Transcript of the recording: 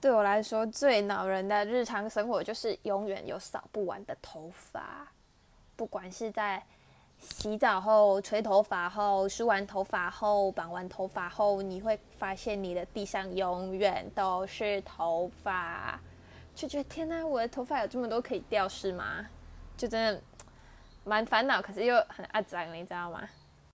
对我来说，最恼人的日常生活就是永远有扫不完的头发，不管是在洗澡后、吹头发后、梳完头发后、绑完头发后，你会发现你的地上永远都是头发，就觉得天哪，我的头发有这么多可以掉是吗？就真的蛮烦恼，可是又很阿脏，你知道吗？